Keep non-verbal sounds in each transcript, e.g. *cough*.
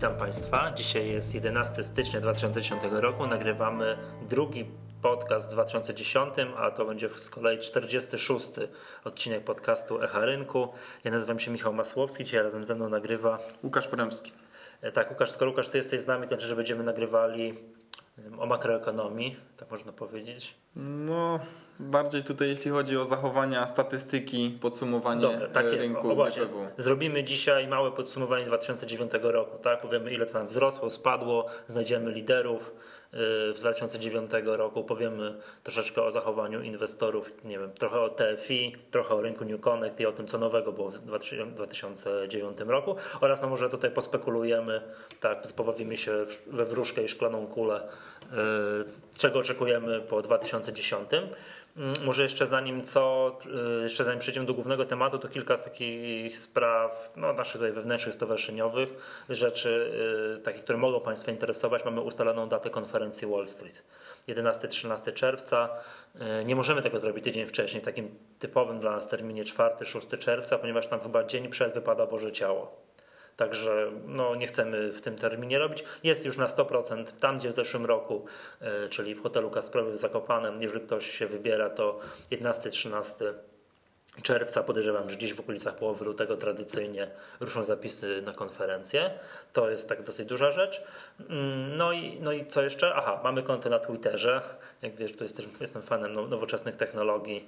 Witam Państwa. Dzisiaj jest 11 stycznia 2010 roku. Nagrywamy drugi podcast w 2010, a to będzie z kolei 46 odcinek podcastu Echa Rynku. Ja nazywam się Michał Masłowski, dzisiaj razem ze mną nagrywa Łukasz Poremski. E, tak, Łukasz, skoro Łukasz, ty jesteś z nami, to znaczy, że będziemy nagrywali o makroekonomii, tak można powiedzieć. No, bardziej tutaj jeśli chodzi o zachowania statystyki, podsumowanie Dobra, tak jest. rynku. O, właśnie. Zrobimy dzisiaj małe podsumowanie 2009 roku, tak? Powiemy ile nam wzrosło, spadło, znajdziemy liderów w 2009 roku, powiemy troszeczkę o zachowaniu inwestorów, nie wiem, trochę o TFI, trochę o rynku New Connect i o tym, co nowego było w 2009 roku oraz no może tutaj pospekulujemy, tak, pobawimy się we wróżkę i szklaną kulę, y, czego oczekujemy po 2010. Mm, może jeszcze zanim co, y, jeszcze zanim przejdziemy do głównego tematu, to kilka z takich spraw no, naszych tutaj wewnętrznych, stowarzyszeniowych, rzeczy y, takich, które mogą Państwa interesować. Mamy ustaloną datę konferencji Wall Street. 11-13 czerwca. Y, nie możemy tego zrobić tydzień wcześniej, w takim typowym dla nas terminie 4-6 czerwca, ponieważ tam chyba dzień przed wypada Boże Ciało. Także no, nie chcemy w tym terminie robić. Jest już na 100% tam, gdzie w zeszłym roku, e, czyli w hotelu Kasprowy w Zakopanem, jeżeli ktoś się wybiera, to 11-13 czerwca podejrzewam, że gdzieś w okolicach połowy lutego tradycyjnie ruszą zapisy na konferencję. To jest tak dosyć duża rzecz. Mm, no i, no i co jeszcze? Aha, mamy konto na Twitterze. Jak wiesz, tu jesteś, jestem fanem nowoczesnych technologii,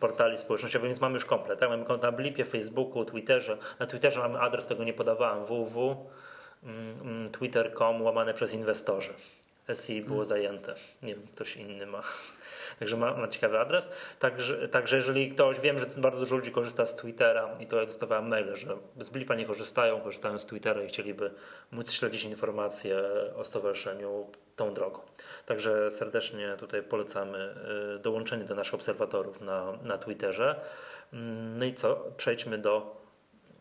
portali społecznościowych, więc mamy już komplet. Tak? Mamy konto na Blipie, Facebooku, Twitterze. Na Twitterze mamy adres, tego nie podawałem, www.twitter.com łamane przez inwestorzy. SI było zajęte. Nie wiem, ktoś inny ma. Także ma, ma ciekawy adres. Także, także jeżeli ktoś, wiem, że bardzo dużo ludzi korzysta z Twittera i to ja dostawałem maile, że z Blipa nie korzystają, korzystają z Twittera i chcieliby móc śledzić informacje o stowarzyszeniu tą drogą. Także serdecznie tutaj polecamy y, dołączenie do naszych obserwatorów na, na Twitterze. Mm, no i co? Przejdźmy do,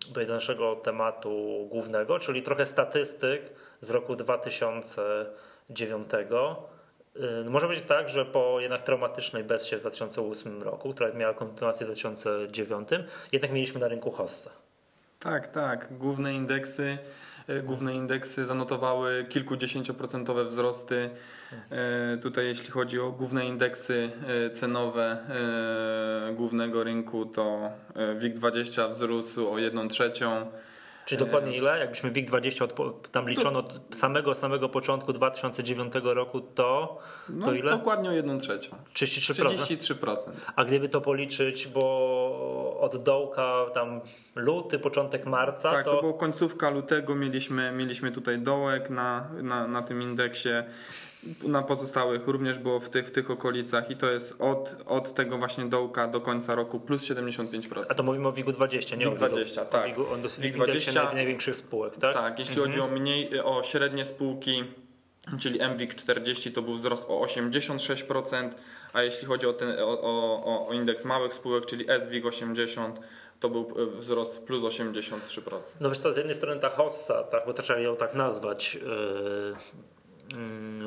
do naszego tematu głównego, czyli trochę statystyk z roku 2009 Y, no może być tak, że po jednak traumatycznej Bessie w 2008 roku, która miała kontynuację w 2009, jednak mieliśmy na rynku hossa. Tak, tak. Główne indeksy, y, główne indeksy zanotowały kilkudziesięcioprocentowe wzrosty. Y, tutaj jeśli chodzi o główne indeksy cenowe głównego rynku, to WIG20 wzrósł o 1 trzecią. Czyli dokładnie ile? Jakbyśmy WIG20 od, tam liczono od samego, samego początku 2009 roku, to, no, to ile? Dokładnie o 1 trzecią. 33%. 33%. A gdyby to policzyć, bo od dołka tam luty, początek marca. Tak, to, to było końcówka lutego, mieliśmy, mieliśmy tutaj dołek na, na, na tym indeksie na pozostałych również było w tych, w tych okolicach i to jest od, od tego właśnie dołka do końca roku plus 75%. A to mówimy o WIG-u 20, nie WIG 20, tak. WIG-u, WIG 20 największych spółek, tak? Tak, jeśli mhm. chodzi o mniej, o średnie spółki, czyli MWIG 40 to był wzrost o 86%, a jeśli chodzi o, ten, o, o, o indeks małych spółek, czyli SWIG 80 to był e, wzrost plus 83%. No wiesz co, z jednej strony ta hossa, tak, bo trzeba ją tak nazwać, yy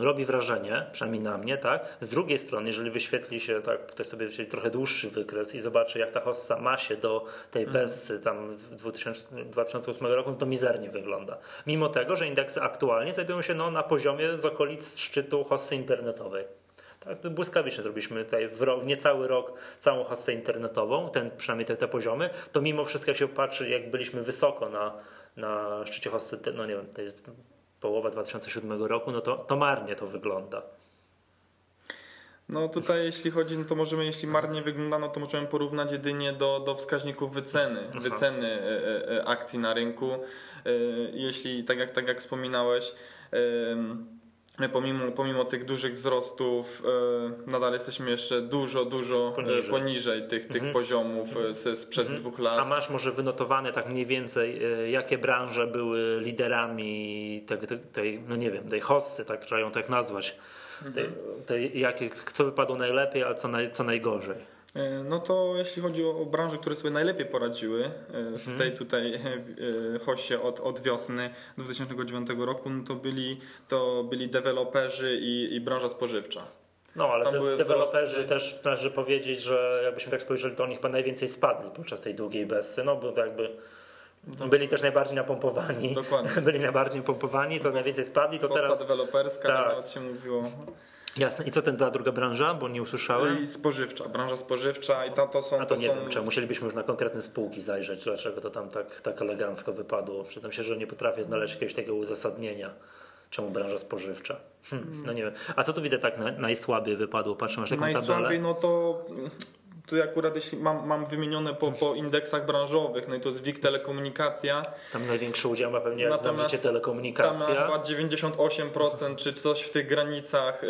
robi wrażenie, przynajmniej na mnie, tak? Z drugiej strony, jeżeli wyświetli się, tak, tutaj sobie wyświetli trochę dłuższy wykres i zobaczy, jak ta hossa ma się do tej mhm. Bessy tam w 2000, 2008 roku, no to mizernie wygląda. Mimo tego, że indeksy aktualnie znajdują się no, na poziomie z okolic szczytu hossy internetowej. Tak, błyskawicznie zrobiliśmy tutaj w rok, niecały rok całą hossę internetową, ten, przynajmniej te, te poziomy, to mimo wszystko jak się patrzy, jak byliśmy wysoko na, na szczycie hossy, no nie wiem, to jest połowa 2007 roku, no to, to marnie to wygląda. No tutaj jeśli chodzi, no to możemy, jeśli marnie wygląda, no to możemy porównać jedynie do, do wskaźników wyceny, Aha. wyceny e, e, akcji na rynku. E, jeśli, tak jak, tak jak wspominałeś, pomimo, pomimo tych dużych wzrostów nadal jesteśmy jeszcze dużo, dużo poniżej, poniżej tych, tych mhm. poziomów z, sprzed mhm. dwóch lat. A masz może wynotowane tak mniej więcej, jakie branże były liderami tej, tej no nie wiem, tej hossy, tak trzeba ją tak nazwać, tej, tej, jakie, co wypadło najlepiej, a co, naj, co najgorzej? E, no to jeśli chodzi o, branże, które sobie najlepiej poradziły e, w mhm. tej tutaj e, hoście od, od wiosny 2009 roku, no to byli, to byli deweloperzy i, i branża spożywcza. No, ale de deweloperzy wzrosty. też należy powiedzieć, że jakbyśmy tak spojrzeli, to oni chyba najwięcej spadli podczas tej długiej bessy, no bo jakby Byli też najbardziej napompowani. Dokładnie. *laughs* Byli najbardziej napompowani, to najwięcej spadli, to Posta teraz... deweloperska, tak. nawet się mówiło. Jasne. I co ten ta druga branża, bo nie usłyszałem? I spożywcza, branża spożywcza i to, to są... A to nie są... wiem, czy musielibyśmy już na konkretne spółki zajrzeć, dlaczego to tam tak, tak elegancko wypadło. Przyznam się, że nie potrafię znaleźć jakiegoś takiego uzasadnienia, czemu branża spożywcza. Hmm, no nie wiem. A co tu widzę tak na, najsłabiej wypadło? Patrzę, masz taką Najsłabiej, tabelę. no to tu akurat jeśli mam, mam wymienione po, po indeksach branżowych, no i to jest WIG Telekomunikacja, Tam największy udział ma pewnie, Natomiast życie tam ma telekomunikacja. chyba 98% czy coś w tych granicach, yy,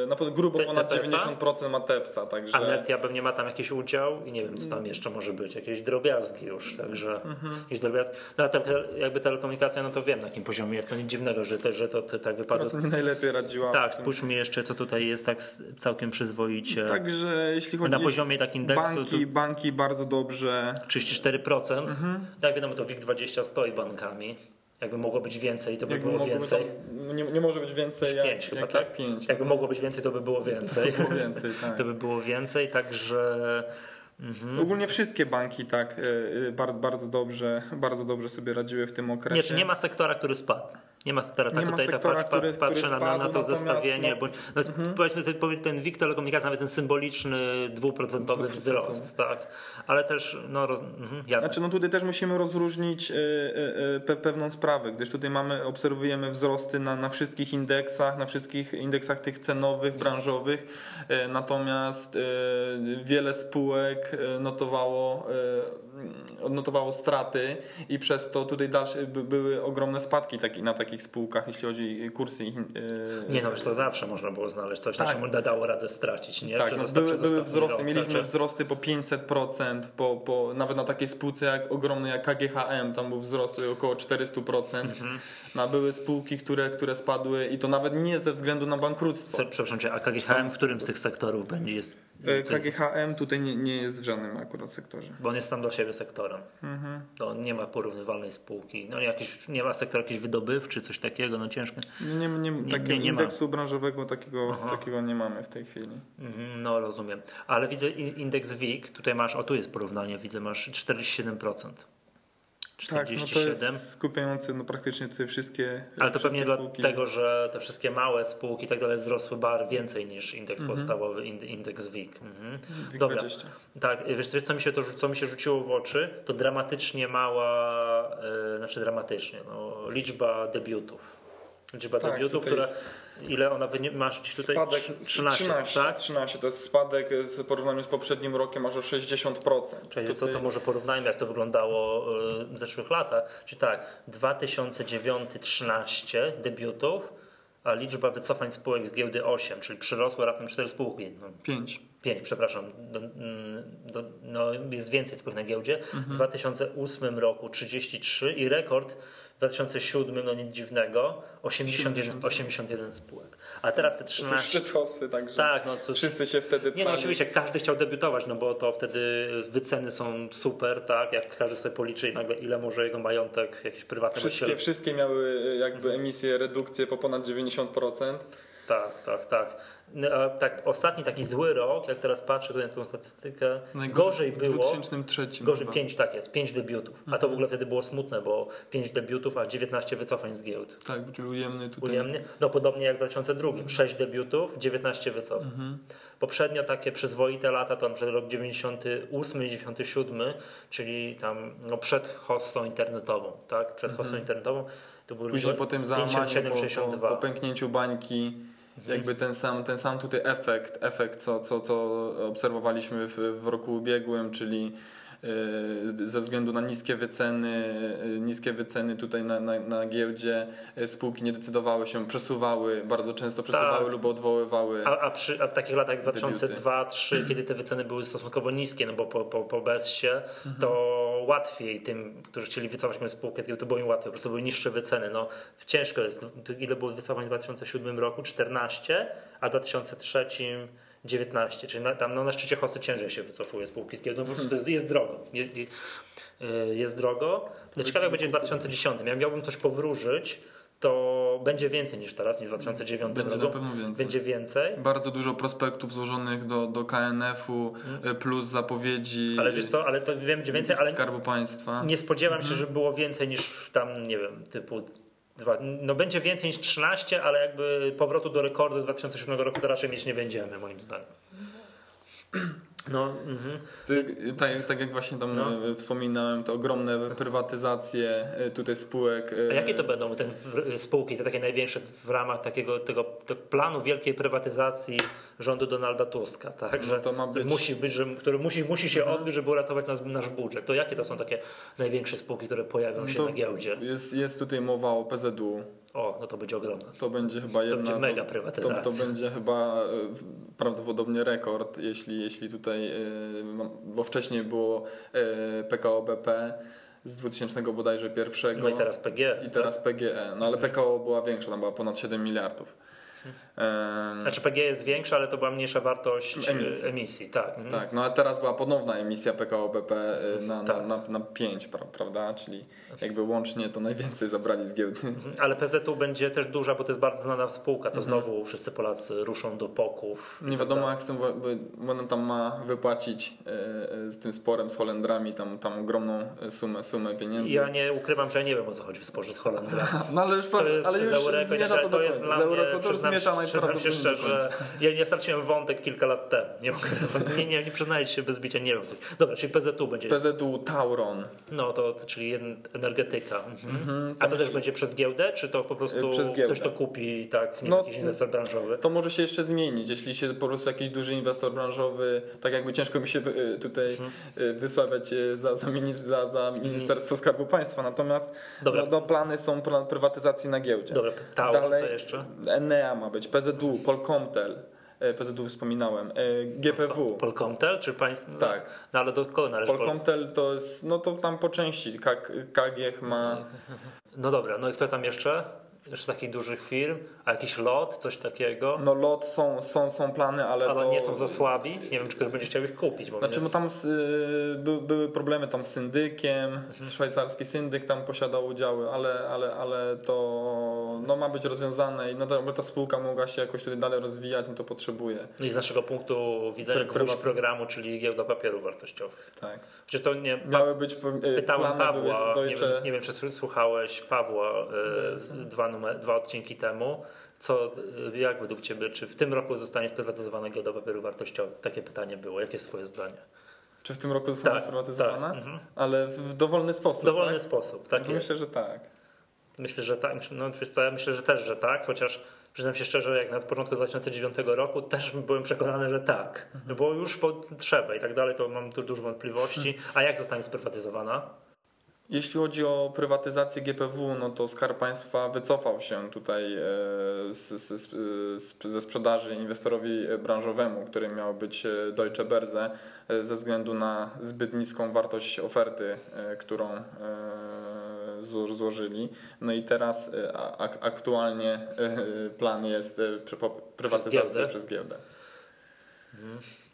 yy, na pewno grubo Te- ponad TPS-a? 90% ma TEPSA, także... A Netia pewnie ma tam jakiś udział i nie wiem, co tam jeszcze może być, jakieś drobiazgi już, także Mhm. jakieś drobiazgi. No a te, jakby telekomunikacja, no to wiem na jakim poziomie jest, to nic dziwnego, że, te, że to te, tak wypadło. Teraz nie najlepiej radziła. Tak, spójrzmy jeszcze, co tutaj jest tak całkiem przyzwoicie. Także jeśli chodzi na poziomie tak indeksu banki, banki bardzo dobrze. 34%. Mhm. Tak wiadomo, to WIG20 stoi bankami. Jakby mogło być więcej, to by Jakby było więcej. Tam, nie, nie może być więcej jak, 5 chyba, jak, tak? jak 5. Jakby mogło być więcej, to by było więcej. *laughs* Było więcej, *laughs* tak. to by było więcej, także mhm. Ogólnie wszystkie banki tak y, y, bardzo, bardzo dobrze, bardzo dobrze sobie radziły w tym okresie. Nie, czy nie ma sektora, który spadł? Nie ma sektora, tak Nie tutaj sektora, tak który- patrzę który na, na, na spadł, to zestawienie, no- bo no, powiedzmy sobie, ten WIG telekomunikacji, nawet ten symboliczny dwuprocentowy wzrost, tak, ale też, no roz, mhm, jasne. Znaczy, no tutaj też musimy rozróżnić y, y, y, pe, pewną sprawę, gdyż tutaj mamy, obserwujemy wzrosty na, na wszystkich indeksach, na wszystkich indeksach tych cenowych, branżowych, y, natomiast y, wiele spółek y, notowało, odnotowało straty i przez to tutaj dalsze, by, były ogromne spadki taki, na takich spółkach, jeśli chodzi o kursy y, Nie no, to zawsze można było znaleźć coś, na Tak. czym dało radę stracić, nie? Tak, Przez no były, były wzrosty, rok, mieliśmy tak, wzrosty po 500%, po, po, nawet na takiej spółce jak ogromny jak KGHM, tam był wzrost około 400%. Mhm. No, były spółki, które, które spadły i to nawet nie ze względu na bankructwo. Przepraszam cię, a KGHM w którym z tych sektorów będzie jest? E, KGHM tutaj nie, nie jest w żadnym akurat sektorze. bo on jest sam dla siebie sektorem. Mhm. To nie ma porównywalnej spółki. No nie, jakiś, nie ma sektora jakiś wydobywczy, coś takiego, no ciężko. Nie, nie, nie, takiego nie- nie ma. indeksu branżowego takiego, takiego nie mamy w tej chwili. Mhm, No rozumiem. Ale widzę indeks WIG, tutaj masz, o tu jest porównanie, widzę, masz 47%. Tak, no to 47. jest skupiający no, praktycznie tutaj wszystkie Ale to wszystkie pewnie spółki. dlatego, że te wszystkie małe spółki i tak dalej wzrosły bar więcej niż indeks Mhm. podstawowy, ind- indeks WIG. Mhm. WIG Dobra. 20. Tak, wiesz, wiesz co, mi się to, co mi się rzuciło w oczy? To dramatycznie mała, e, znaczy dramatycznie, no, liczba debiutów. Liczba Tak, debiutów, która, jest ile ona wynie, masz gdzieś tutaj Spadek 13, 13, tak? 13, to jest spadek w porównaniu z poprzednim rokiem aż o 60%. Czyli co, Tutaj- to może porównajmy, jak to wyglądało e, w zeszłych latach. Czyli tak, 2009 13 debiutów, a liczba wycofań spółek z giełdy 8, czyli przyrosło raptem 4 spółki. No, 5. 5, przepraszam, do, mm, do, no, jest więcej spółek na giełdzie. W 2008 roku 33 i rekord w 2007, no nic dziwnego, 81, 81 spółek. A teraz te 13. Szczytosy, także Tak, no cóż. wszyscy się wtedy Nie no, oczywiście każdy chciał debiutować, no bo to wtedy wyceny są super, tak? Jak każdy sobie policzy nagle ile może jego majątek jakiś prywatny Wszystkie, wszystkie miały y, jakby emisję, redukcję po ponad 90%. Tak, tak, tak. No, a tak. Ostatni taki zły rok, jak teraz patrzę na tą statystykę, gorzej w było. 2003 Gorzej chyba. 5, tak jest, 5 debiutów. A to w ogóle wtedy było smutne, bo 5 debiutów, a 19 wycofań z giełd. Tak, czyli ujemny tutaj. Ujemnie. No podobnie jak w 2002. 6 debiutów, 19 wycofań. Poprzednio takie przyzwoite lata to przykład rok 98, 97, czyli tam no, przed hossą internetową, tak? Przed hossą internetową. To był Później po tym załamaniu, 57, po, po, 62. po pęknięciu bańki, Mhm. Jakby ten sam, ten sam tutaj efekt, efekt co, co, co obserwowaliśmy w, w roku ubiegłym, czyli y, ze względu na niskie wyceny, y, niskie wyceny tutaj na, na, na giełdzie y, spółki nie decydowały się, przesuwały, bardzo często przesuwały Tak. lub odwoływały. A, a, przy, a w takich latach 2002-2003, kiedy te wyceny były stosunkowo niskie, no bo po, po, po BES-ie, to łatwiej tym, którzy chcieli wycofać jakąś spółkę, to było im łatwiej, po prostu były niższe wyceny. No, ciężko jest. Ile było wycofań w 2007 roku? 14, a w 2003 19, czyli na, tam no, na szczycie hossy ciężej się wycofuje spółki z giełdą, po prostu to jest, jest drogo. Je, je, jest drogo. No ciekawe jak będzie w 2010. Ja miałbym coś powróżyć, to będzie więcej niż teraz, niż w 2009 Będzie roku. na pewno więcej. Będzie więcej. Bardzo dużo prospektów złożonych do, do KNF-u, y, plus zapowiedzi Mhm. Ale wiesz co, ale to wiem, będzie więcej, ale Skarbu Państwa. nie spodziewam Mhm. się, że było więcej niż tam, nie wiem, typu dwa, no będzie więcej niż 13, ale jakby powrotu do rekordu 2007 roku to raczej mieć nie będziemy, moim zdaniem. *clears throat* No, mhm. Tak, tak jak właśnie tam No. y, wspominałem, te ogromne prywatyzacje y, tutaj spółek. y, A jakie to będą te spółki, te takie największe w ramach takiego tego, tego planu wielkiej prywatyzacji rządu Donalda Tuska, tak? No Że to ma być- Mhm. musi być, że, który musi, musi się odbyć, żeby uratować nas, nasz budżet. To jakie to są takie największe spółki, które pojawią się to na giełdzie? Jest, jest tutaj mowa o PZU. O, no to będzie ogromne. To będzie chyba jedna. będzie mega to, prywatyzacja. to, to będzie chyba e, prawdopodobnie rekord, jeśli, jeśli tutaj, e, bo wcześniej było e, PKO BP z 2000 bodajże pierwszego. No i teraz PG. i teraz PGE. No ale PKO była większa, tam była ponad 7 miliardów. Tak? Znaczy PG jest większa, ale to była mniejsza wartość Emisji. emisji, emisji tak. Mhm. Tak, no a teraz była ponowna emisja PKO BP y, na, na, Tak. na, na 5, pra- prawda? Czyli jakby łącznie to najwięcej zabrali z giełdy. Mhm. Ale PZU będzie też duża, bo to jest bardzo znana spółka. Mhm. To znowu wszyscy Polacy ruszą do poków. Nie wiadomo jak z tym, bo- bo on tam ma wypłacić y, z tym sporem z Holendrami tam, tam ogromną sumę, sumę pieniędzy. Ja nie ukrywam, że ja nie wiem o co chodzi w sporze z Holendrami. *laughs* No ale już, To jest ale już to to do jest dla mnie, to już przyznam, się najprawdopodobniej szczerze, ja nie straciłem wątek kilka lat temu. Nie, nie, nie, nie przyznaję się bez bicia, nie wiem. Dobra, czyli PZU będzie, PZU Tauron no to, czyli energetyka. Mhm. Mhm, A to też będzie przez giełdę, czy to po prostu Y, ktoś to kupi, tak, nie No, jakiś inwestor branżowy? To może się jeszcze zmienić, jeśli się po prostu jakiś duży inwestor branżowy, tak jakby ciężko mi się y, tutaj Mhm. y, wysławiać za, za, za, za Ministerstwo Skarbu Państwa, natomiast Dobra. no, no, plany są prywatyzacji na giełdzie. Dobra, Tauron, co jeszcze? Enea ma być, PZU, Polkomtel, e, PZU wspominałem, e, GPW. Polkomtel, czy państwo? Tak. No ale do kogo należy Pol... Polkomtel to jest, no to tam po części, KGH ma, No dobra, no i kto tam jeszcze? Jeszcze takich dużych firm? A jakiś lot, coś takiego? no lot są, są, są plany, ale Ale to... nie są za słabi? Nie wiem, czy ktoś będzie chciał ich kupić. Bo Znaczy, mnie... bo tam s- y, by, były problemy tam z syndykiem, Mhm. szwajcarski syndyk tam posiadał udziały, ale, ale, ale to no, ma być rozwiązane i no, to, aby ta spółka mogła się jakoś tutaj dalej rozwijać, no to potrzebuje. No i z naszego punktu widzenia gwóźdź programu, czyli giełda papierów wartościowych. Tak. Przecież to nie... Miały być, y, Pytałem Pawła, nie wiem, nie wiem czy słuchałeś Pawła e, dwa, numer, dwa odcinki temu. Co, e, jak według Ciebie, czy w tym roku zostanie sprywatyzowana giełda papierów wartościowych? Takie pytanie było. Jakie jest Twoje zdanie? Czy w tym roku zostanie Tak, sprywatyzowana? tak, mhm. Ale w dowolny W sposób. dowolny tak? sposób, tak No jest. Myślę, że tak. Myślę, że tak. No wiesz co, ja myślę, że też, że tak, chociaż przyznam się szczerze, jak na początku 2009 roku też byłem przekonany, że tak. Mhm. Bo już potrzeba i tak dalej, to mam tu dużo wątpliwości. Mhm. A jak zostanie sprywatyzowana? Jeśli chodzi o prywatyzację GPW, no to Skarb Państwa wycofał się tutaj e, z, z, z, ze sprzedaży inwestorowi branżowemu, którym miał być e, Deutsche Börse, e, ze względu na zbyt niską wartość oferty, e, którą e, zło- złożyli. No i teraz e, aktualnie e, plan jest e, prywatyzacja giełdę? przez giełdę.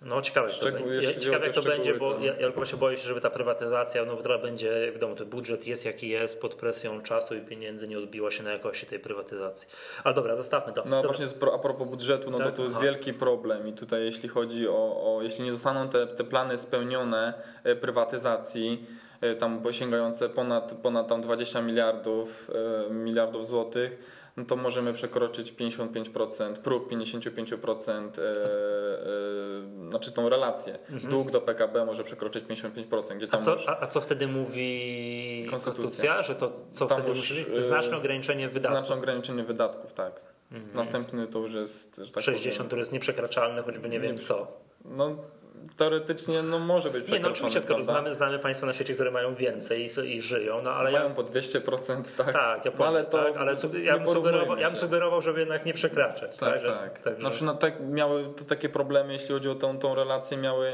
No ciekawe, to, jeśli ciekawe jak to będzie, bo szczegóły, ja, to- ja się boję się, żeby ta prywatyzacja, no teraz będzie, jak wiadomo, ten budżet jest jaki jest, pod presją czasu i pieniędzy nie odbiła się na jakości tej prywatyzacji. Ale dobra, zostawmy to. No dobra. właśnie a propos budżetu, no Tak? to tu jest Aha. wielki problem i tutaj jeśli chodzi o, o jeśli nie zostaną te, te plany spełnione e, prywatyzacji, e, tam sięgające ponad, ponad tam 20 miliardów, e, miliardów złotych, no to możemy przekroczyć 55%, próg 55%, e, e, znaczy tą relację. Dług do PKB może przekroczyć 55%, gdzie A tam co, już a, a co wtedy mówi Konstytucja. konstytucja? Że to co Tam wtedy już, mówi? y, Znaczne ograniczenie wydatków. znaczne ograniczenie wydatków, tak. Następny to już jest, tak 60, powiem, który jest nieprzekraczalny, choćby nie wiem Nie- co. No teoretycznie no, może być Nie, no oczywiście, skoro prawda? znamy, znamy państwa na świecie, które mają więcej i, i żyją, no ale Mają ja... po 200%, tak? Tak, ja no, powiem, ale to tak, ale su- ja, bym sugerował, ja bym sugerował, żeby jednak nie przekraczać. Tak, że- tak. także- Znaczy, no, tak miały to takie problemy, jeśli chodzi o tą, tą relację, miały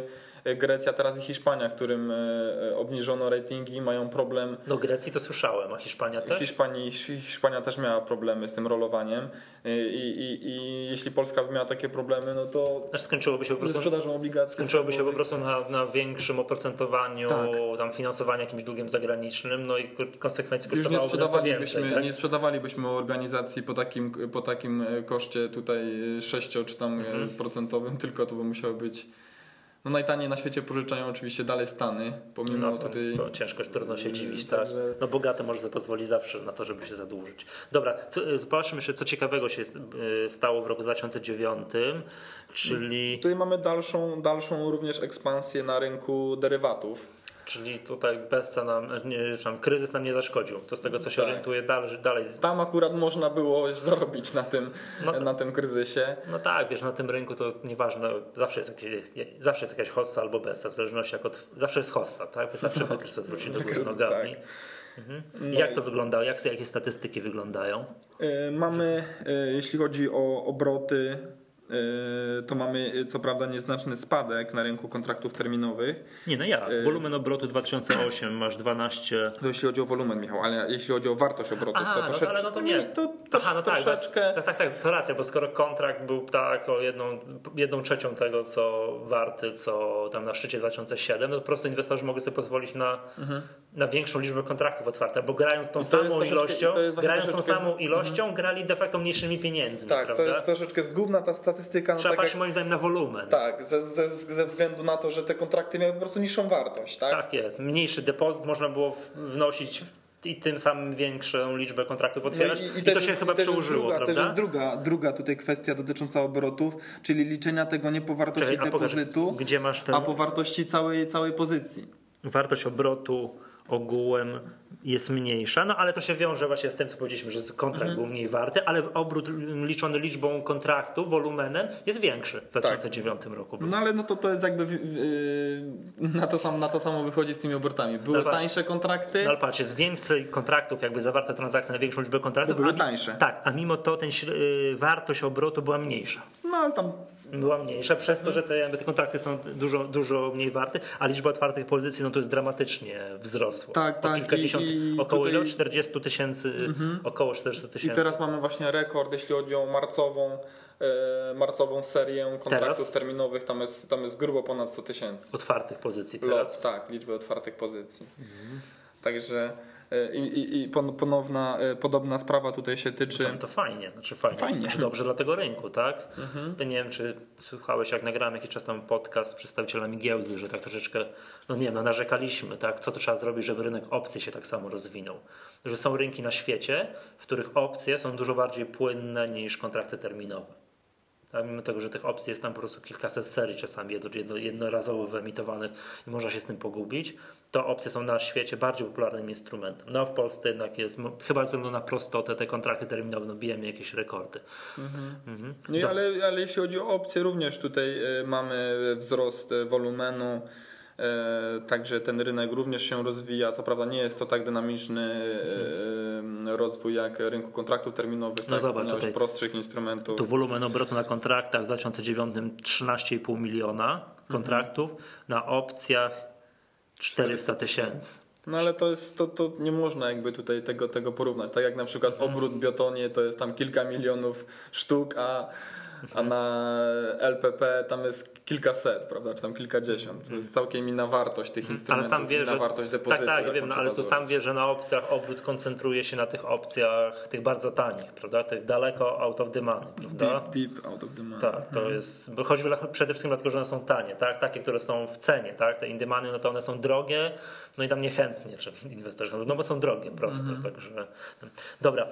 Grecja, teraz i Hiszpania, którym e, obniżono ratingi, mają problem. Do Grecji to słyszałem, a Hiszpania też? Hiszpanii, Hiszpania też miała problemy z tym rolowaniem i, i, i jeśli Polska by miała takie problemy, no to Znaczy skończyłoby się po prostu, sprzedażą obligacji skończyłoby się po prostu na, na większym oprocentowaniu, Tak. tam finansowania jakimś długiem zagranicznym, no i konsekwencje nie kosztowałoby nas to więcej. sprzedawalibyśmy, Tak? nie sprzedawalibyśmy organizacji po takim, po takim e, koszcie tutaj 6 czy tam e, Mhm. procentowym, tylko to by musiało być. No najtaniej na świecie pożyczają oczywiście dalej Stany, pomimo No to, tutaj. to ciężko, trudno się dziwić, Także- tak? No bogate może sobie pozwolić zawsze na to, żeby się zadłużyć. Dobra, co, y, zobaczmy jeszcze, co ciekawego się y, stało w roku 2009, czyli, Tutaj mamy dalszą, dalszą również ekspansję na rynku derywatów. Czyli tutaj bezca nam, nie, tam, kryzys nam nie zaszkodził. To z tego, co się Tak. orientuje dalej, dalej. Tam akurat można było zarobić na tym, No- na tym kryzysie. No tak, wiesz, na tym rynku to nieważne, zawsze jest, jakieś, zawsze jest jakaś hossa albo bezca, w zależności jak od, zawsze jest hossa, tak? Zawsze *laughs* wykres odwróci do góry nogami. tak. Mhm. No jak i- to wyglądało? Jak, jakie statystyki wyglądają? Y, Mamy, y, jeśli chodzi o obroty, to mamy y, co prawda nieznaczny spadek na rynku kontraktów terminowych. Nie, no ja. Y- Wolumen obrotu 2008 masz 12. To jeśli chodzi o wolumen, Michał, ale jeśli chodzi o wartość obrotów, Aha, to no troszeczkę. ale no to nie. To, to, Aha, no tak, troszeczkę. tak, tak, tak, to racja, bo skoro kontrakt był tak o jedną, jedną trzecią tego, co warty, co tam na szczycie 2007, no to po prostu inwestorzy mogli sobie pozwolić na, na większą liczbę kontraktów otwartych, bo grając tą. I to samą ilością, i to grając tą troszeczkę- Mhm. samą ilością, grali de facto mniejszymi pieniędzmi, Tak, prawda? to jest troszeczkę zgubna ta statystyka. No Trzeba tak, patrzeć jak, moim zdaniem na wolumen. tak ze, ze, ze względu na to, że te kontrakty miały po prostu niższą wartość, tak? Tak jest. Mniejszy depozyt można było wnosić i tym samym większą liczbę kontraktów No otwierać. I, też to się jest- chyba i przełożyło, druga, prawda? Też jest druga, druga tutaj kwestia dotycząca obrotów, czyli liczenia tego nie po wartości Czekaj, a pokaż, depozytu, masz ten... a po wartości całej, całej pozycji. wartość obrotu ogółem jest mniejsza, no ale to się wiąże właśnie z tym, co powiedzieliśmy, że kontrakt był mniej warty, ale obrót liczony liczbą kontraktów, wolumenem jest większy w 2009 roku. No ale no to, to jest jakby w- na, to sam, na to samo wychodzi z tymi obrotami. Były No tańsze kontrakty, No ale patrz, jest więcej kontraktów, jakby zawarte transakcje na większą liczbę kontraktów. Bo były tańsze. Tak, a mimo to ten, śre- y, wartość obrotu była mniejsza. no ale tam Była mniejsza przez to, że te, te kontrakty są dużo, dużo mniej warte, a liczba otwartych pozycji no to jest dramatycznie wzrosła. Tak, o tak, kilkadziesiąt, i- i około tutaj- ile? 40 tysięcy, około 40 i tysięcy. teraz mamy właśnie rekord, jeśli chodzi o marcową, e, marcową serię kontraktów Teraz? terminowych, tam jest, tam jest grubo ponad 100 tysięcy. otwartych pozycji Lot, teraz. tak, liczby otwartych pozycji. Także e, i, i, i pon- ponowna, e, podobna sprawa tutaj się tyczy. Czy... To fajnie, znaczy fajnie. Fajnie. Znaczy dobrze dla tego rynku, tak? To nie wiem, czy słuchałeś, jak nagrałem jakiś czas temu podcast z przedstawicielami giełdy, że tak troszeczkę, no nie wiem, no narzekaliśmy, tak? Co to trzeba zrobić, żeby rynek opcji się tak samo rozwinął? Że są rynki na świecie, w których opcje są dużo bardziej płynne niż kontrakty terminowe. Tak, mimo tego, że tych opcji jest tam po prostu kilkaset serii czasami jedno, jednorazowo wyemitowanych i można się z tym pogubić, to opcje są na świecie bardziej popularnym instrumentem. No w Polsce jednak jest, chyba ze względu na prostotę, te kontrakty terminowe, no bijemy jakieś rekordy. Mhm. Nie, Do- ale, ale jeśli chodzi o opcje, również tutaj e, mamy wzrost e, wolumenu. e, Także ten rynek również się rozwija. Co prawda nie jest to tak dynamiczny e, rozwój jak rynku kontraktów terminowych, No tak zobacz tutaj. prostszych instrumentów. Tu wolumen obrotu na kontraktach w 2009 13,5 miliona kontraktów, na opcjach 400 tysięcy. No ale to jest, to, to nie można jakby tutaj tego, tego porównać. Tak jak na przykład Mhm. obrót biotonie to jest tam kilka milionów sztuk, a, a na LPP tam jest kilkaset, prawda, czy tam kilkadziesiąt. To jest całkiem inna wartość tych Mhm. Ale instrumentów, sam wie, że. wartość depozytu. tak, tak, wiem, no, ale tu zrobić. sam wie, że na opcjach obrót koncentruje się na tych opcjach, tych bardzo tanich, prawda? Tych daleko out of the money, prawda? Deep, deep out of the money. Tak, to jest. Bo choćby przede wszystkim dlatego, że one są tanie, tak? Takie, które są w cenie, tak? Te indymany, no to one są drogie, no i tam niechętnie że inwestorzy, no bo są drogie, proste, także. Dobra,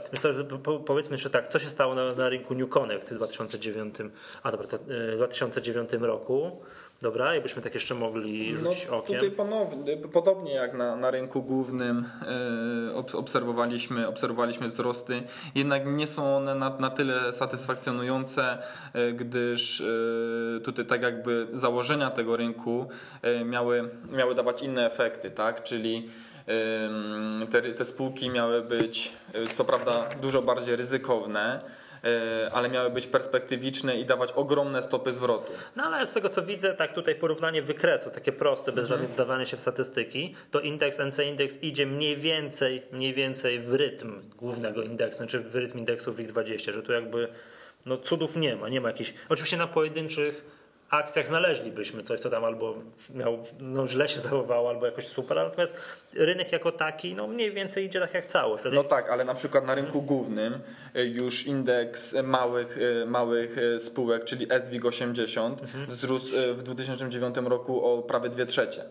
powiedzmy jeszcze tak, co się stało na, na rynku New Connect w 2009, a dobra, to, y, 2009 roku. Dobra, jakbyśmy tak jeszcze mogli No, rzucić okiem. tutaj ponownie, podobnie jak na, na rynku głównym ob- obserwowaliśmy, obserwowaliśmy wzrosty, jednak nie są one na, na tyle satysfakcjonujące, e, gdyż e, tutaj tak jakby założenia tego rynku miały, miały dawać inne efekty, tak? czyli te, te spółki miały być co prawda dużo bardziej ryzykowne, ale miały być perspektywiczne i dawać ogromne stopy zwrotu. No ale z tego co widzę, tak tutaj porównanie wykresu, takie proste, bez żadnych wdawania się w statystyki, to indeks NC Index idzie mniej więcej, mniej więcej w rytm głównego indeksu, czy w rytm indeksu WIG20, że tu jakby no cudów nie ma, nie ma jakichś, oczywiście na pojedynczych akcjach znaleźlibyśmy coś, co tam albo miał, no źle się zachowało, albo jakoś super, natomiast rynek jako taki, no mniej więcej idzie tak jak całość. No tak, ale na przykład na rynku głównym y, już indeks małych, y, małych y, spółek, czyli SWIG 80 wzrósł y, w 2009 roku o prawie 2 trzecie.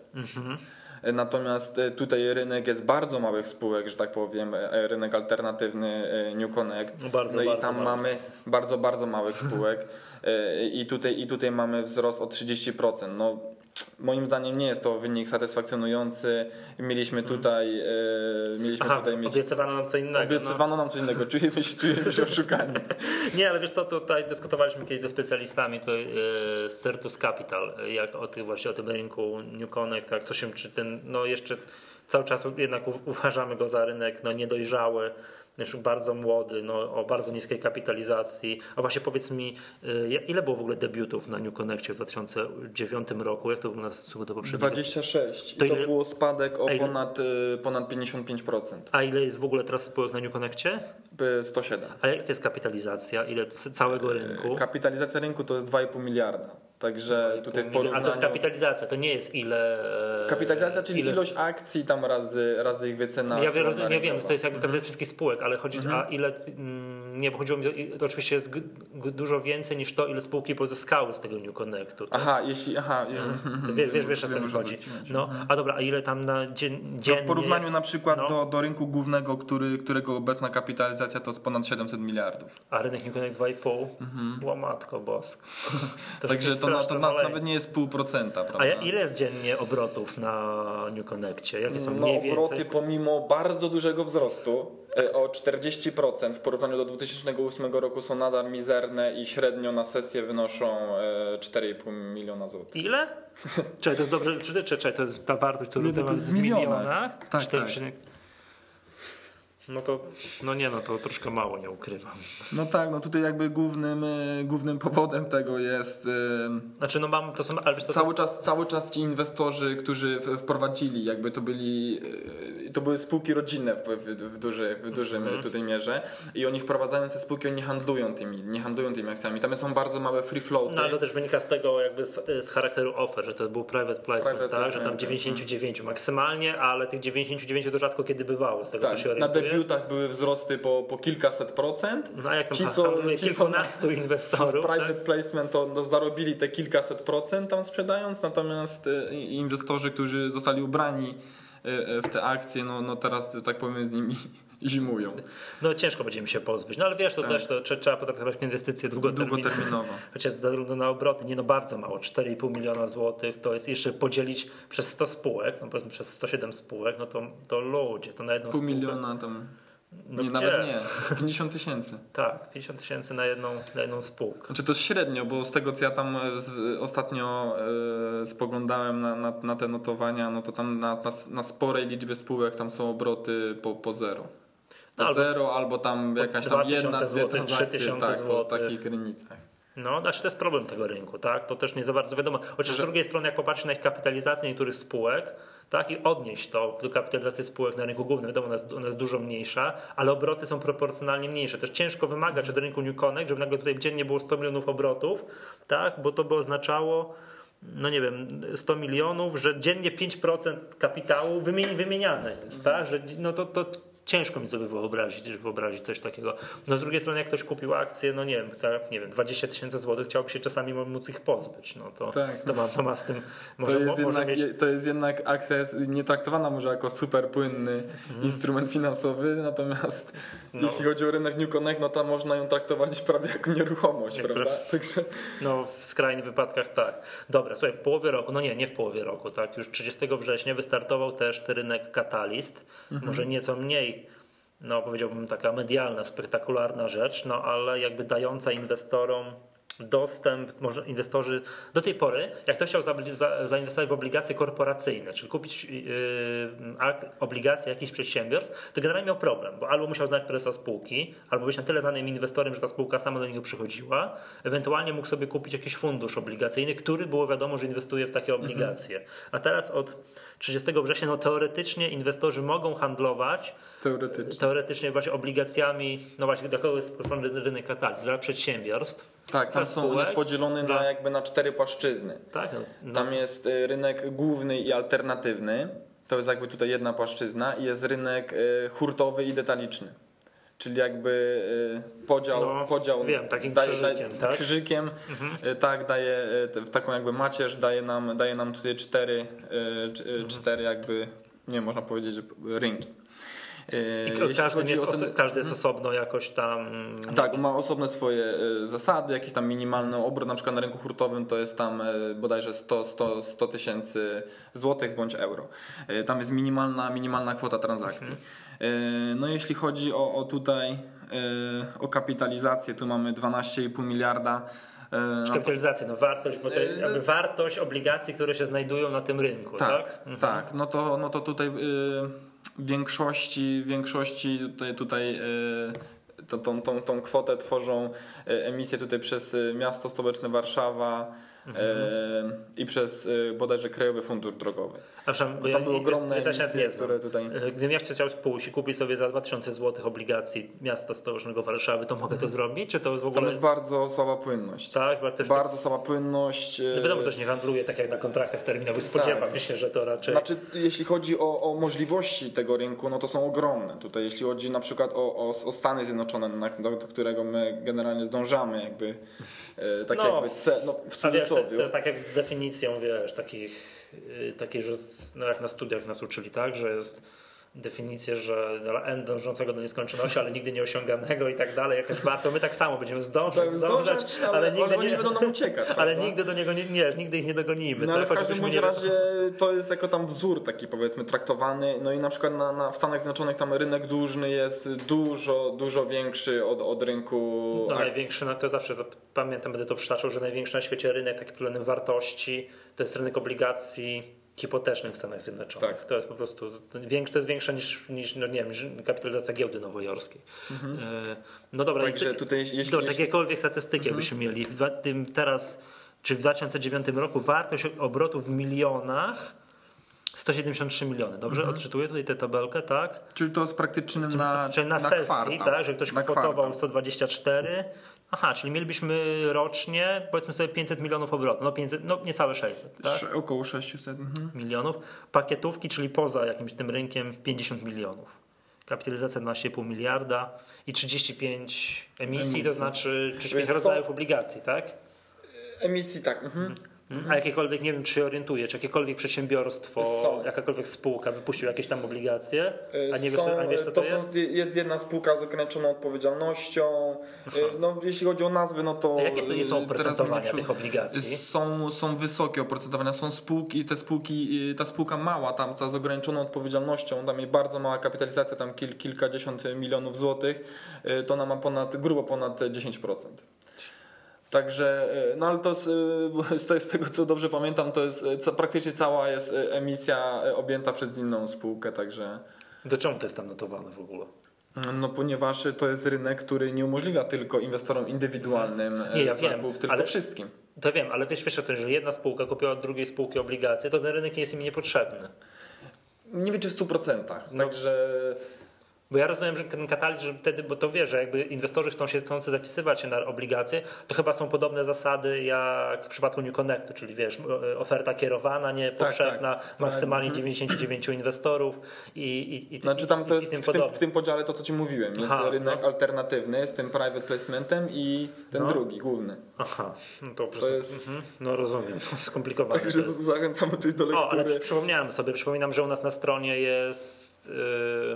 Natomiast y, tutaj rynek jest bardzo małych spółek, że tak powiem, y, rynek alternatywny New Connect. No bardzo, i bardzo tam mamy bardzo, bardzo małych spółek i tutaj, i tutaj mamy wzrost o 30%. No, moim zdaniem nie jest to wynik satysfakcjonujący. Mieliśmy tutaj, y, mieliśmy Aha, tutaj mieć... obiecywano nam co innego. no. Obiecywano nam coś innego, czujemy się, czujemy się oszukani. *laughs* Nie, ale wiesz co, tutaj dyskutowaliśmy kiedyś ze specjalistami tutaj, e, z Certus Capital, e, jak o, tych, właśnie o tym rynku New Connect, tak, co się, czy ten, no jeszcze cały czas jednak uważamy go za rynek no, niedojrzały, już bardzo młody, no, o bardzo niskiej kapitalizacji. A właśnie powiedz mi, ja- ile było w ogóle debiutów na New Connectie w 2009 roku? Jak to było na stosunku do poprzedniego? 26. I To to, ile- było spadek o ile- ponad, y, ponad 55%. A ile jest w ogóle teraz spółek na New Connectie? Y, 107. A jaka jest kapitalizacja? Ile całego rynku? Kapitalizacja rynku to jest 2,5 miliarda. Także tutaj w A porównaniu... to jest kapitalizacja, to nie jest ile. e, Kapitalizacja, czyli ile- ilość akcji tam razy, razy ich wycena. Ja, wiem, rozumiem, ja wiem, rynkowa. że to jest jakby kapital wszystkich spółek, ale chodzi a ile. mm, Nie, bo chodziło mi, to, to oczywiście jest dużo więcej niż to, ile spółki pozyskały z tego New Connectu. tak? Aha, jeśli... Aha, Wiesz, wiesz, wiesz o co wiem mi chodzi. No, a dobra, a ile tam na dzien, To dziennie. w porównaniu na przykład No. do, do rynku głównego, który, którego obecna kapitalizacja to jest ponad 700 miliardów. A rynek New Connect 2,5? Łamatko bosk. To Mhm. Także to, to nawet nie jest pół procenta, prawda? A ile jest dziennie obrotów na New Connectie? Jakie są No mniej obroty więcej? pomimo bardzo dużego wzrostu e, o 40% w porównaniu do 2008 roku są nadal mizerne i średnio na sesję wynoszą e, 4,5 miliona złotych. Ile? *laughs* Czekaj, to jest dobre, czy, czy, czy to jest ta wartość, którą Nie, to jest w milionach. milionach? Tak, Cztery tak. No to, no nie no, to troszkę mało, nie ukrywam. No tak, no tutaj jakby głównym, e, głównym powodem tego jest e, Znaczy no mam, to są, ale to cały jest, czas, cały czas ci inwestorzy, którzy wprowadzili, jakby to byli, e, to były spółki rodzinne w, w, w, duży, w dużym Mhm. tutaj mierze i oni wprowadzając te spółki, oni nie handlują tymi, nie handlują tymi akcjami. Tam są bardzo małe free floaty. no ale to też wynika z tego jakby z, z charakteru offer, że to był private placement, Private tak? Że tam placement, 99 maksymalnie, ale tych 99 to rzadko kiedy bywało, z tego Tak, co się na orientuję. debiutach były wzrosty po, po kilkaset procent. No a jak tam Ci, co- ci, co kilkunastu W inwestorów, *laughs* private tak? placement to no, zarobili te kilkaset procent tam sprzedając, natomiast i- inwestorzy, którzy zostali ubrani w te akcje, no, no teraz, tak powiem, z nimi *laughs* zimują. no ciężko będziemy się pozbyć. No ale wiesz, to Tak. też to, trze- trzeba potraktować inwestycje długoterminowe. Długoterminowo. *laughs* Chociaż zarówno na obroty, nie no bardzo mało, 4,5 miliona złotych, to jest jeszcze podzielić przez 100 spółek, no powiedzmy przez 107 spółek, no to, to ludzie, to na jedną Pół spółkę. miliona tam. No nie, gdzie? nawet nie. 50 tysięcy. *laughs* Tak, 50 tysięcy na jedną, na jedną spółkę. Znaczy to jest średnio, bo z tego co ja tam e, z, ostatnio e, spoglądałem na, na, na te notowania, no to tam na, na, na sporej liczbie spółek tam są obroty po, po zero. Po No, albo zero albo tam po jakaś tam 2000 jedna, dwie złotych, transakcje, 3000 tak, po złotych. takich granicach. No, znaczy to jest problem tego rynku, tak? To też nie za bardzo wiadomo. Chociaż z drugiej strony, jak popatrzeć na ich kapitalizację niektórych spółek, tak, i odnieść to do kapitalizacji spółek na rynku głównym, wiadomo, ona jest, ona jest dużo mniejsza, ale obroty są proporcjonalnie mniejsze. Też ciężko wymagać od rynku New Connect, żeby nagle tutaj dziennie było 100 milionów obrotów, tak, bo to by oznaczało no nie wiem, 100 milionów, że dziennie 5% kapitału wymieni, wymieniane jest, tak? Że, no to, to ciężko mi sobie wyobrazić, żeby wyobrazić coś takiego. No z drugiej strony, jak ktoś kupił akcję, no nie wiem, za nie wiem, 20 tysięcy złotych, chciałby się czasami móc ich pozbyć. No to, Tak. to, ma, to ma z tym, może, to, jest może jednak, mieć... to jest jednak akcja jest nie traktowana może jako super płynny instrument finansowy, natomiast Mhm. No. jeśli chodzi o rynek New Connect, no to można ją traktować prawie jako nieruchomość, Jak prawda? pra- Także No w skrajnych wypadkach tak. Dobra, słuchaj, w połowie roku, no nie, nie w połowie roku, tak, już 30 września wystartował też rynek Catalyst, Mhm. może nieco mniej, no powiedziałbym taka medialna, spektakularna rzecz, no ale jakby dająca inwestorom dostęp, może inwestorzy do tej pory, jak ktoś chciał za, za, zainwestować w obligacje korporacyjne, czyli kupić yy, obligacje jakichś przedsiębiorstw, to generalnie miał problem, bo albo musiał znać prezesa spółki, albo być na tyle znanym inwestorem, że ta spółka sama do niego przychodziła, ewentualnie mógł sobie kupić jakiś fundusz obligacyjny, który było wiadomo, że inwestuje w takie obligacje. A teraz od 30 września no, teoretycznie inwestorzy mogą handlować Teoretycznie. teoretycznie właśnie obligacjami, no właśnie do kogo jest rynek kataliz, dla przedsiębiorstw. Tak, tam są, on jest podzielony dla- na jakby na cztery płaszczyzny. Tak, no, no, Tam jest y, rynek główny i alternatywny. To jest jakby tutaj jedna płaszczyzna i jest rynek y, hurtowy i detaliczny. Czyli jakby y, podział, No, podział wiem, takim krzyżykiem, tak? Mhm. krzyżykiem y, tak daje y, w taką jakby macierz daje nam, daje nam tutaj cztery, cz- Mhm. cztery jakby nie można powiedzieć rynki. I każdy, jest, ten- każdy jest osobno jakoś tam. tak, ma osobne swoje zasady, jakiś tam minimalny obrót, na przykład na rynku hurtowym to jest tam bodajże 100 100 100 tysięcy złotych bądź euro. Tam jest minimalna, minimalna kwota transakcji. E, No jeśli chodzi o, o tutaj e, o kapitalizację, tu mamy 12,5 miliarda. E, na- Kapitalizację, no wartość, bo E, jest no- jakby wartość obligacji, które się znajdują na tym rynku, tak? Tak, tak. No to, no to tutaj w większości, w większości tutaj, tutaj to, tą, tą, tą kwotę tworzą emisje tutaj przez miasto stołeczne Warszawa y, i przez bodajże Krajowy Fundusz Drogowy. A przynajmniej, bo Tam były ogromne emisje, które tutaj... E, Gdybym ja chciał pójść i kupić sobie za 2000 zł obligacji miasta stołecznego Warszawy, to mogę to zrobić? Czy to jest w Tam ogóle... jest bardzo słaba płynność. Tak, też Bardzo słaba płynność. no wiadomo, że też nie handluje tak jak na kontraktach terminowych. Spodziewam się, że to raczej... Znaczy, jeśli chodzi o, o możliwości tego rynku, no to są ogromne. Tutaj, jeśli chodzi na przykład o, o, o Stany Zjednoczone, do, do którego my generalnie zdążamy, jakby e, tak No. jakby ce, no, w to, cudzysłowie. to jest tak jak definicją, wiesz, takich, takiej, że z- no jak na studiach nas uczyli, tak, że jest definicję, że dla n dążącego do nieskończoności, ale nigdy nieosiąganego i tak dalej, jakaś warto. My tak samo będziemy zdążać, zdążać, ale, nigdy ale oni nie, będą nam uciekać. *laughs* ale prawda? nigdy do niego nie, nie, nigdy ich nie dogonimy. No ale tak? w każdym bądź nie- razie to jest jako tam wzór taki powiedzmy traktowany. No i na przykład na, na, w Stanach Zjednoczonych tam rynek dłużny jest dużo, dużo większy od, od rynku No, akcji. największy, no to zawsze to, pamiętam, będę to przytaczał, że największy na świecie rynek taki pod wartości to jest rynek obligacji hipotecznych w Stanach Zjednoczonych. Tak. To jest po prostu to, większe, to jest większe niż, niż no nie wiem, kapitalizacja giełdy nowojorskiej. E, No dobra, Także tutaj jeśli- dobra, jeśli- jakiekolwiek statystyki jakbyśmy mieli, w tym teraz, czy w 2009 roku wartość obrotu w milionach 173 miliony. Dobrze odczytuję tutaj tę tabelkę, tak? Czyli to jest praktycznym na, Czyli na, sesji, kwartał. tak, że ktoś Na kwotował kwartał. 124. Aha, czyli mielibyśmy rocznie, powiedzmy sobie 500 milionów obrotu, no, 500, no niecałe 600, tak? Trze- Około 600. Mhm. milionów. Pakietówki, czyli poza jakimś tym rynkiem 50 milionów. Kapitalizacja 12,5 miliarda i 35 emisji, to Emisji. znaczy 35 Wiesz co? rodzajów obligacji, tak? Emisji tak. Mhm. A jakiekolwiek, nie wiem czy się orientuję, czy jakiekolwiek przedsiębiorstwo, Są. jakakolwiek spółka wypuścił jakieś tam obligacje, a nie wiesz, Są- a wiesz co to, są- jest? jest jedna spółka z ograniczoną odpowiedzialnością. Y, No, jeśli chodzi o nazwy, no to. A jakie są- y, są teraz oprocentowania tych obligacji? Są, są wysokie oprocentowania. Są spółki, te spółki, ta spółka mała, tam ta z ograniczoną odpowiedzialnością, tam jej bardzo mała kapitalizacja, tam kil, kilkadziesiąt milionów złotych, to ona ma ponad, grubo ponad 10%. Także, y, no ale to z *laughs* te- z tego co dobrze pamiętam, to jest co, praktycznie cała jest emisja objęta przez inną spółkę, także. Do czemu to jest tam notowane w ogóle? No ponieważ to jest rynek, który nie umożliwia tylko inwestorom indywidualnym e, Nie, ja zakup, wiem, tylko ale- wszystkim. To wiem, ale wiesz, wiesz o tym, że jedna spółka kupiła od drugiej spółki obligacje, to ten rynek jest im niepotrzebny. Nie wiem czy w 100%. No. Także Bo ja rozumiem, że ten katalizm, że wtedy, bo to wie, że jakby inwestorzy chcą się chcący zapisywać się na obligacje, to chyba są podobne zasady jak w przypadku New Connectu, czyli wiesz, e, oferta kierowana, nie powszechna, tak. maksymalnie 99 inwestorów i, i, i, znaczy tam to jest tym w tym, w tym podziale to co ci mówiłem. Jest Aha, rynek no. alternatywny z tym private placementem i ten No. drugi, główny. Aha, no to po prostu, jest- mhm, no rozumiem, to skomplikowane. Także to jest. zachęcamy tutaj do O, ale lektury. przypomniałem sobie, przypominam, że u nas na stronie jest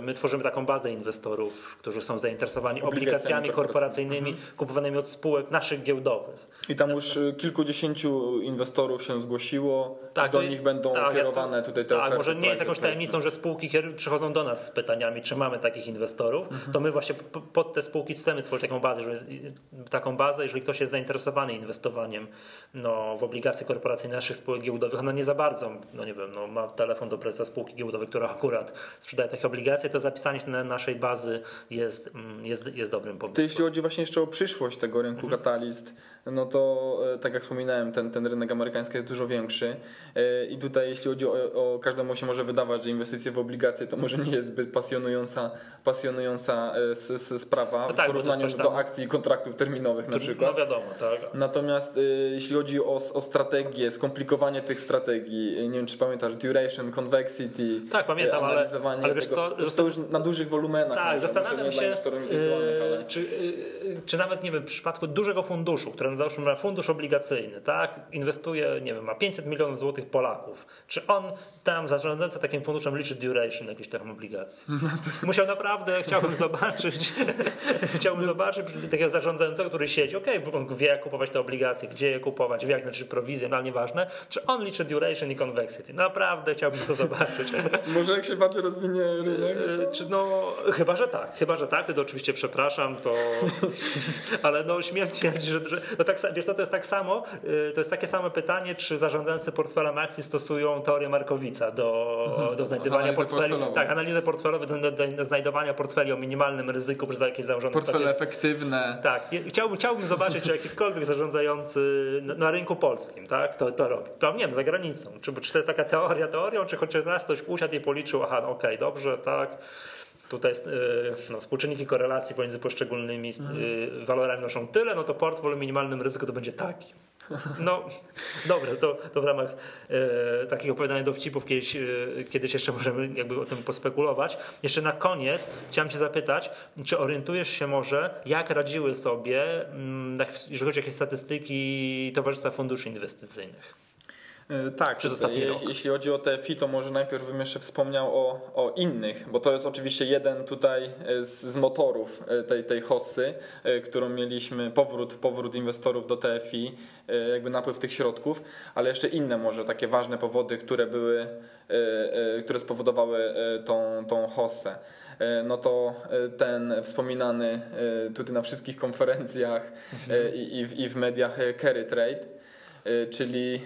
my tworzymy taką bazę inwestorów, którzy są zainteresowani Obligacjami korporacyjnymi korporacyjnymi. kupowanymi od spółek naszych giełdowych. I tam już y, kilkudziesięciu inwestorów się zgłosiło. Tak, do nich będą tak, ja kierowane to- tutaj te Tak, oferty. może nie jest jakąś tajemnicą, że spółki przychodzą do nas z pytaniami, czy mamy takich inwestorów. Mhm. To my właśnie pod te spółki chcemy tworzyć taką bazę, że jest, taką bazę, jeżeli ktoś jest zainteresowany inwestowaniem no, w obligacje korporacyjne naszych spółek giełdowych, no nie za bardzo, no nie wiem, no, ma telefon do prezesa spółki giełdowej, która akurat sprzedaje takie obligacje, to zapisanie się na naszej bazy jest, mm, jest, jest dobrym To pomysłem. jeśli chodzi właśnie jeszcze o przyszłość tego rynku Mhm. Catalyst, no to e, tak jak wspominałem, ten, ten rynek amerykański jest dużo większy E, i tutaj jeśli chodzi o, o każdemu się może wydawać, że inwestycje w obligacje to może nie jest zbyt pasjonująca, pasjonująca e, sprawa No w tak, to porównaniu do akcji i kontraktów terminowych na no przykład. wiadomo, tak. Natomiast jeśli chodzi o, o strategię, skomplikowanie tych strategii, nie wiem czy pamiętasz, duration, convexity, Tak, pamiętam, ale- analizowanie ale wiesz co, to to już na dużych wolumenach. Tak, zastanawiam się, ale... czy, czy nawet nie wiem, w przypadku dużego funduszu, który załóżmy ma fundusz obligacyjny, tak, inwestuje, nie wiem, ma 500 milionów złotych Polaków, czy on tam zarządzający takim funduszem liczy duration jakiejś tam obligacji? Musiał naprawdę, chciałbym zobaczyć, *laughs* chciałbym zobaczyć takiego zarządzającego, który siedzi, okej, on wie jak kupować te obligacje, gdzie je kupować, wie jak znaczy prowizję, no ale nieważne, czy on liczy duration i convexity. Naprawdę chciałbym to zobaczyć. *laughs* Może jak się bardziej rozwinie rynek, E, Czy no, chyba, że tak, chyba, że tak, to oczywiście przepraszam, to, *laughs* ale no śmiem twierdzić, że, że no tak, wiesz co, to jest tak samo, y, to jest takie samo pytanie, czy zarządzający portfelem akcji stosują teorię Markowica do, do znajdywania portfeli, tak, analizę portfelową do, do, do znajdowania portfeli o minimalnym ryzyku przez jakieś założone portfele efektywne. tak, chciałbym, chciałbym zobaczyć, czy jakikolwiek zarządzający na, na rynku polskim tak, to, to robi. Tam, nie wiem, za granicą. Czy, czy to jest taka teoria teorią, czy chociaż raz ktoś usiadł i policzył, aha, no okej, dobrze, tak. Tutaj y, no, współczynniki korelacji pomiędzy poszczególnymi y, walorami noszą tyle, no to portfel o minimalnym ryzyku to będzie taki. No, dobre, to, to w ramach e, takich opowiadanych dowcipów kiedyś, e, kiedyś jeszcze możemy jakby o tym pospekulować. Jeszcze na koniec chciałem Cię zapytać, czy orientujesz się może, jak radziły sobie, mm, jak- jeżeli chodzi o jakieś statystyki Towarzystwa Funduszy Inwestycyjnych? E, Tak, Przez ostatni je- rok. jeśli chodzi o TFI, to może najpierw bym jeszcze wspomniał o, o innych, bo to jest oczywiście jeden tutaj e, z, z motorów e, tej, tej hossy, którą mieliśmy, powrót, powrót inwestorów do TFI, jakby napływ tych środków, ale jeszcze inne może takie ważne powody, które były, które spowodowały tą, tą hossę. No to ten wspominany tutaj na wszystkich konferencjach e, i, i, w, i w mediach carry trade, czyli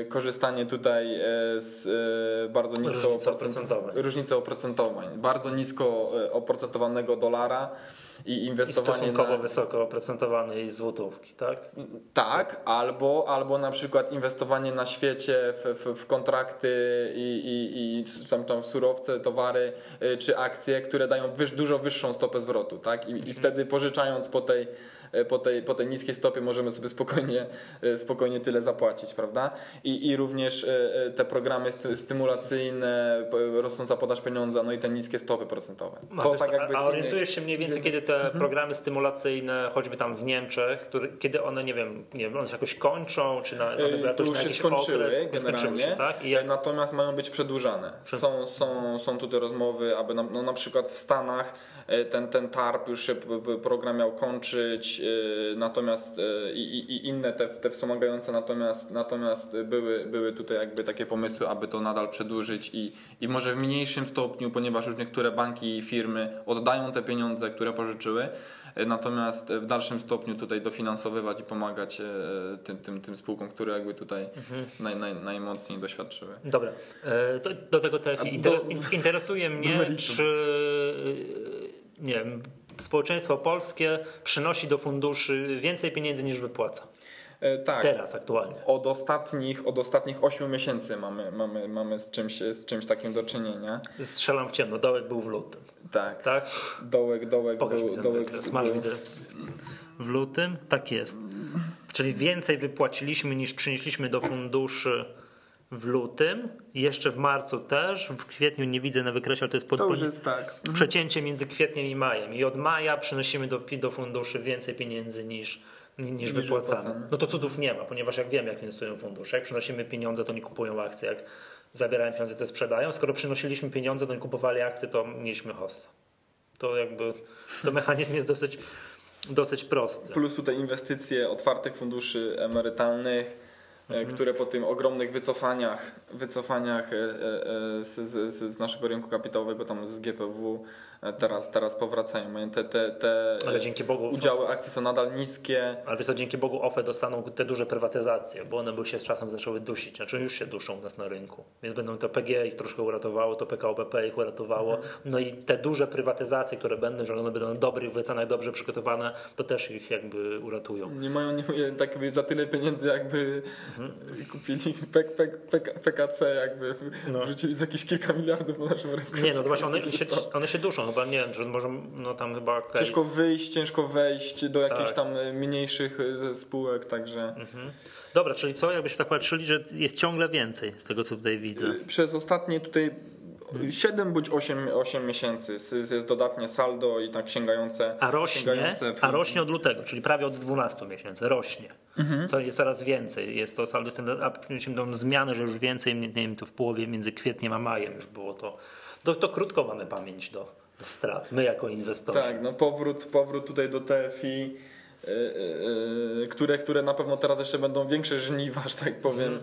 e, korzystanie tutaj e, z e, bardzo nisko oprocent- oprocentowań. różnicy oprocentowań, bardzo nisko e, oprocentowawanego dolara i I inwestowanie stosunkowo na, wysoko oprocentowanej złotówki, tak? tak, albo, albo na przykład inwestowanie na świecie w, w, w kontrakty i, i, i tam, tam surowce, towary czy akcje, które dają wyż, dużo wyższą stopę zwrotu. Tak? I, I wtedy pożyczając po tej, po, tej, po tej niskiej stopie możemy sobie spokojnie, y, spokojnie tyle zapłacić. prawda? I, I również y, te programy sty- stymulacyjne, rosnąca podaż pieniądza, no i te niskie stopy procentowe. No, To tak jakby a, orientujesz się mniej więcej, kiedy te programy stymulacyjne, choćby tam w Niemczech, które, kiedy one, nie wiem, nie wiem, one się jakoś kończą, czy na, Y, To jakoś już na się jakiś skończyły okres, skończyły generalnie, się, tak? I jak, natomiast mają być przedłużane. Są, są, są tutaj rozmowy, aby na, no na przykład w Stanach e, ten, ten TARP już się program miał kończyć, e, natomiast e, i, i- inne te, te wspomagające, natomiast, natomiast były, były tutaj jakby takie pomysły, aby to nadal przedłużyć i, i może w mniejszym stopniu, ponieważ już niektóre banki i firmy oddają te pieniądze, które pożyczyły, e, natomiast w dalszym stopniu tutaj dofinansowywać i pomagać e, tym, tym, tym spółkom, które jakby tutaj naj, naj, najmocniej doświadczyły. Dobra, e, to, do tego TFI. Interes, do- in- interesuje mnie, czy e, nie wiem, społeczeństwo polskie przynosi do funduszy więcej pieniędzy niż wypłaca. E, Tak. Teraz, aktualnie. Od ostatnich, od ostatnich 8 miesięcy mamy, mamy, mamy z, czymś, z czymś takim do czynienia. Strzelam w ciemno, dołek był w lutym, Tak. tak? Dołek, dołek Pokaż był. Dołek. Masz, widzę. W lutym? Tak jest. Czyli więcej wypłaciliśmy niż przynieśliśmy do funduszy w lutym. Jeszcze w marcu też. W kwietniu nie widzę na wykresie, ale to jest pod, To już jest tak. przecięcie między kwietniem i majem. I od maja przynosimy do, do funduszy więcej pieniędzy niż, niż, Niż wypłacamy. wypłacamy. No to cudów nie ma, ponieważ jak wiemy, jak inwestują fundusze, jak przynosimy pieniądze, to nie kupują akcji. Jak zabierają pieniądze, te sprzedają. Skoro przynosiliśmy pieniądze, to oni kupowali akcje, to mieliśmy hossa. To jakby, to mechanizm jest dosyć, dosyć prosty. Plus tutaj inwestycje otwartych funduszy emerytalnych, Mhm. które po tym ogromnych wycofaniach, wycofaniach e, e, e, z, z, z naszego rynku kapitałowego, tam z GPW, e, teraz, teraz powracają. Mają Te, te, te Ale dzięki Bogu, udziały akcji są nadal niskie. ale wiesz co, dzięki Bogu OFE dostaną te duże prywatyzacje, bo one by się z czasem zaczęły dusić, znaczy już się duszą u nas na rynku. Więc będą to PG ich troszkę uratowało, to PKO BP ich uratowało. No i te duże prywatyzacje, które będą, że one będą na dobrych wycenach, dobrze przygotowane, to też ich jakby uratują. Nie mają, nie tak za tyle pieniędzy, jakby Mhm. kupili PK, PK, PKC, jakby No. wrzucili za jakieś kilka miliardów na naszym rynku. Nie, no to właśnie one się one się duszą, chyba nie że może no tam chyba case... Ciężko wyjść, ciężko wejść do jakichś Tak. tam e, mniejszych e, spółek, także Mhm. Dobra, czyli co, jakbyśmy tak patrzyli, że jest ciągle więcej z tego, co tutaj widzę. Y, przez ostatnie tutaj 7 bądź 8, 8 miesięcy jest jest dodatnie saldo i tak sięgające. A rośnie, sięgające w- a rośnie od lutego, czyli prawie od 12 miesięcy, rośnie. Mhm. Co jest coraz więcej. Jest to saldo, a tą zmianę, że już więcej, nie wiem, to w połowie między kwietniem a majem już było to. To, to krótko mamy pamięć do strat, my jako inwestorzy. Tak, no powrót, powrót tutaj do TFI. Y, y, y, które, które na pewno teraz jeszcze będą większe żniwa, że tak powiem,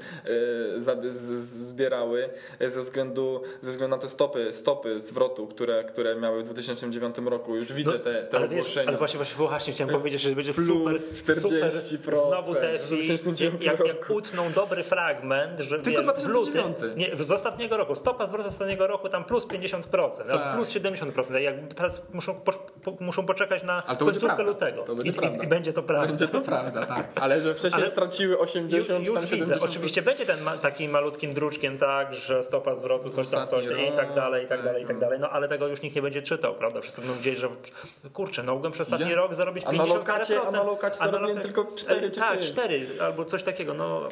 Mhm. zbierały ze względu, ze względu na te stopy, stopy zwrotu, które, które miały w 2009 roku. Już widzę te, te No, ale, wiesz, ogłoszenia. ale właśnie, właśnie, właśnie chciałem powiedzieć, że będzie super, 40%, super znowu te w 2009 jak, jak utną dobry fragment, że Tylko wiesz, w lutym, 2009. nie, z ostatniego roku, stopa zwrotu z ostatniego roku tam plus 50%, albo Tak. plus 70%, jak teraz muszą, po, muszą poczekać na końcówkę lutego To będzie I, prawda. i będzie to prawda. Będzie to prawda, tak. Ale że wcześniej Ale- straciły 80, Ju, tam już 70. widzę. Oczywiście będzie ten ma, takim malutkim druczkiem, tak, że stopa zwrotu, coś tam, coś Ostatni i tak dalej, i tak tak, dalej, i tak no. dalej. No ale tego już nikt nie będzie czytał, prawda? Wszyscy będą wiedzieć, że kurczę, no mogłem przez ostatni Ja- rok zarobić a na 50 lokacie- a na lokacie a na zarobiłem lokacie- tylko cztery czy Tak, pięć. 4 albo coś takiego, no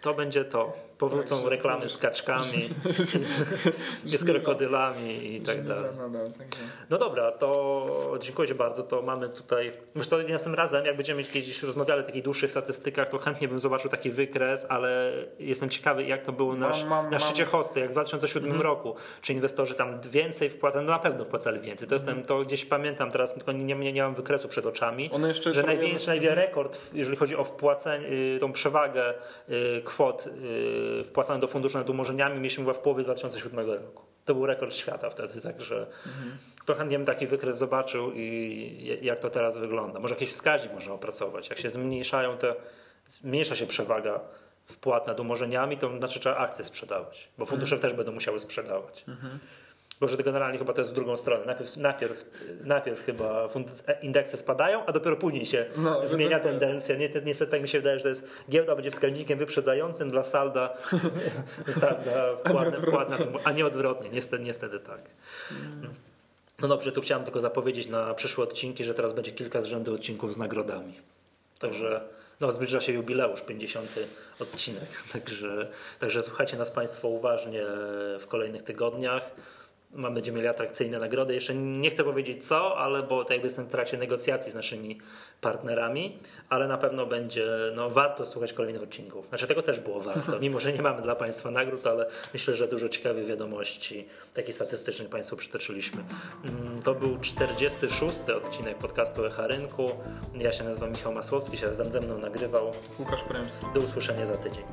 to będzie to. Powrócą Także- reklamy z kaczkami, *laughs* z krokodylami i tak dalej. Nadal, także. No dobra, to dziękuję Ci bardzo. To mamy tutaj. Że następnym razem, jak będziemy kiedyś rozmawiali o takich dłuższych statystykach, to chętnie bym zobaczył taki wykres, ale jestem ciekawy, jak to było na, Mam- mam- na szczycie mam- Hossy, jak w 2007 roku. Czy inwestorzy tam więcej wpłacali? No na pewno wpłacali więcej. To, jestem, to gdzieś pamiętam teraz, tylko nie, nie, nie mam wykresu przed oczami. One jeszcze że największy, największy rekord, jeżeli chodzi o wpłacenie, y, tą przewagę y, kwot y, wpłacanych do funduszu nad umorzeniami, mieliśmy chyba w połowie 2007 roku. To był rekord świata wtedy, także to chętnie bym taki wykres zobaczył i jak to teraz wygląda. Może jakiś wskaźnik można opracować. Jak się zmniejszają te, zmniejsza się przewaga wpłat nad umorzeniami, to znaczy trzeba akcje sprzedawać, bo fundusze też będą musiały sprzedawać. Bo że to generalnie chyba to jest w drugą stronę. Najpierw, najpierw, najpierw chyba indeksy spadają, a dopiero później się No, zmienia to- to- tendencja. Nie, niestety tak mi się wydaje, że to jest giełda będzie wskaźnikiem wyprzedzającym dla salda, *laughs* salda na tym, a nie odwrotnie. Niestety, niestety tak. No dobrze, tu chciałem tylko zapowiedzieć na przyszłe odcinki, że teraz będzie kilka z rzędu odcinków z nagrodami. Także no, zbliża się jubileusz, 50 odcinek. *laughs* Także, także słuchajcie nas Państwo uważnie w kolejnych tygodniach. Mam będziemy mieli atrakcyjne nagrody. Jeszcze nie chcę powiedzieć co, ale bo tak jakby jestem w trakcie negocjacji z naszymi partnerami, ale na pewno będzie no, warto słuchać kolejnych odcinków. Znaczy tego też było warto, *laughs* mimo że nie mamy dla Państwa nagród, ale myślę, że dużo ciekawych wiadomości, takich statystycznych Państwu przytoczyliśmy. Mm, To był 46. odcinek podcastu Echa Rynku. Ja się nazywam Michał Masłowski, się ze mną nagrywał. Łukasz Premski. Do usłyszenia za tydzień.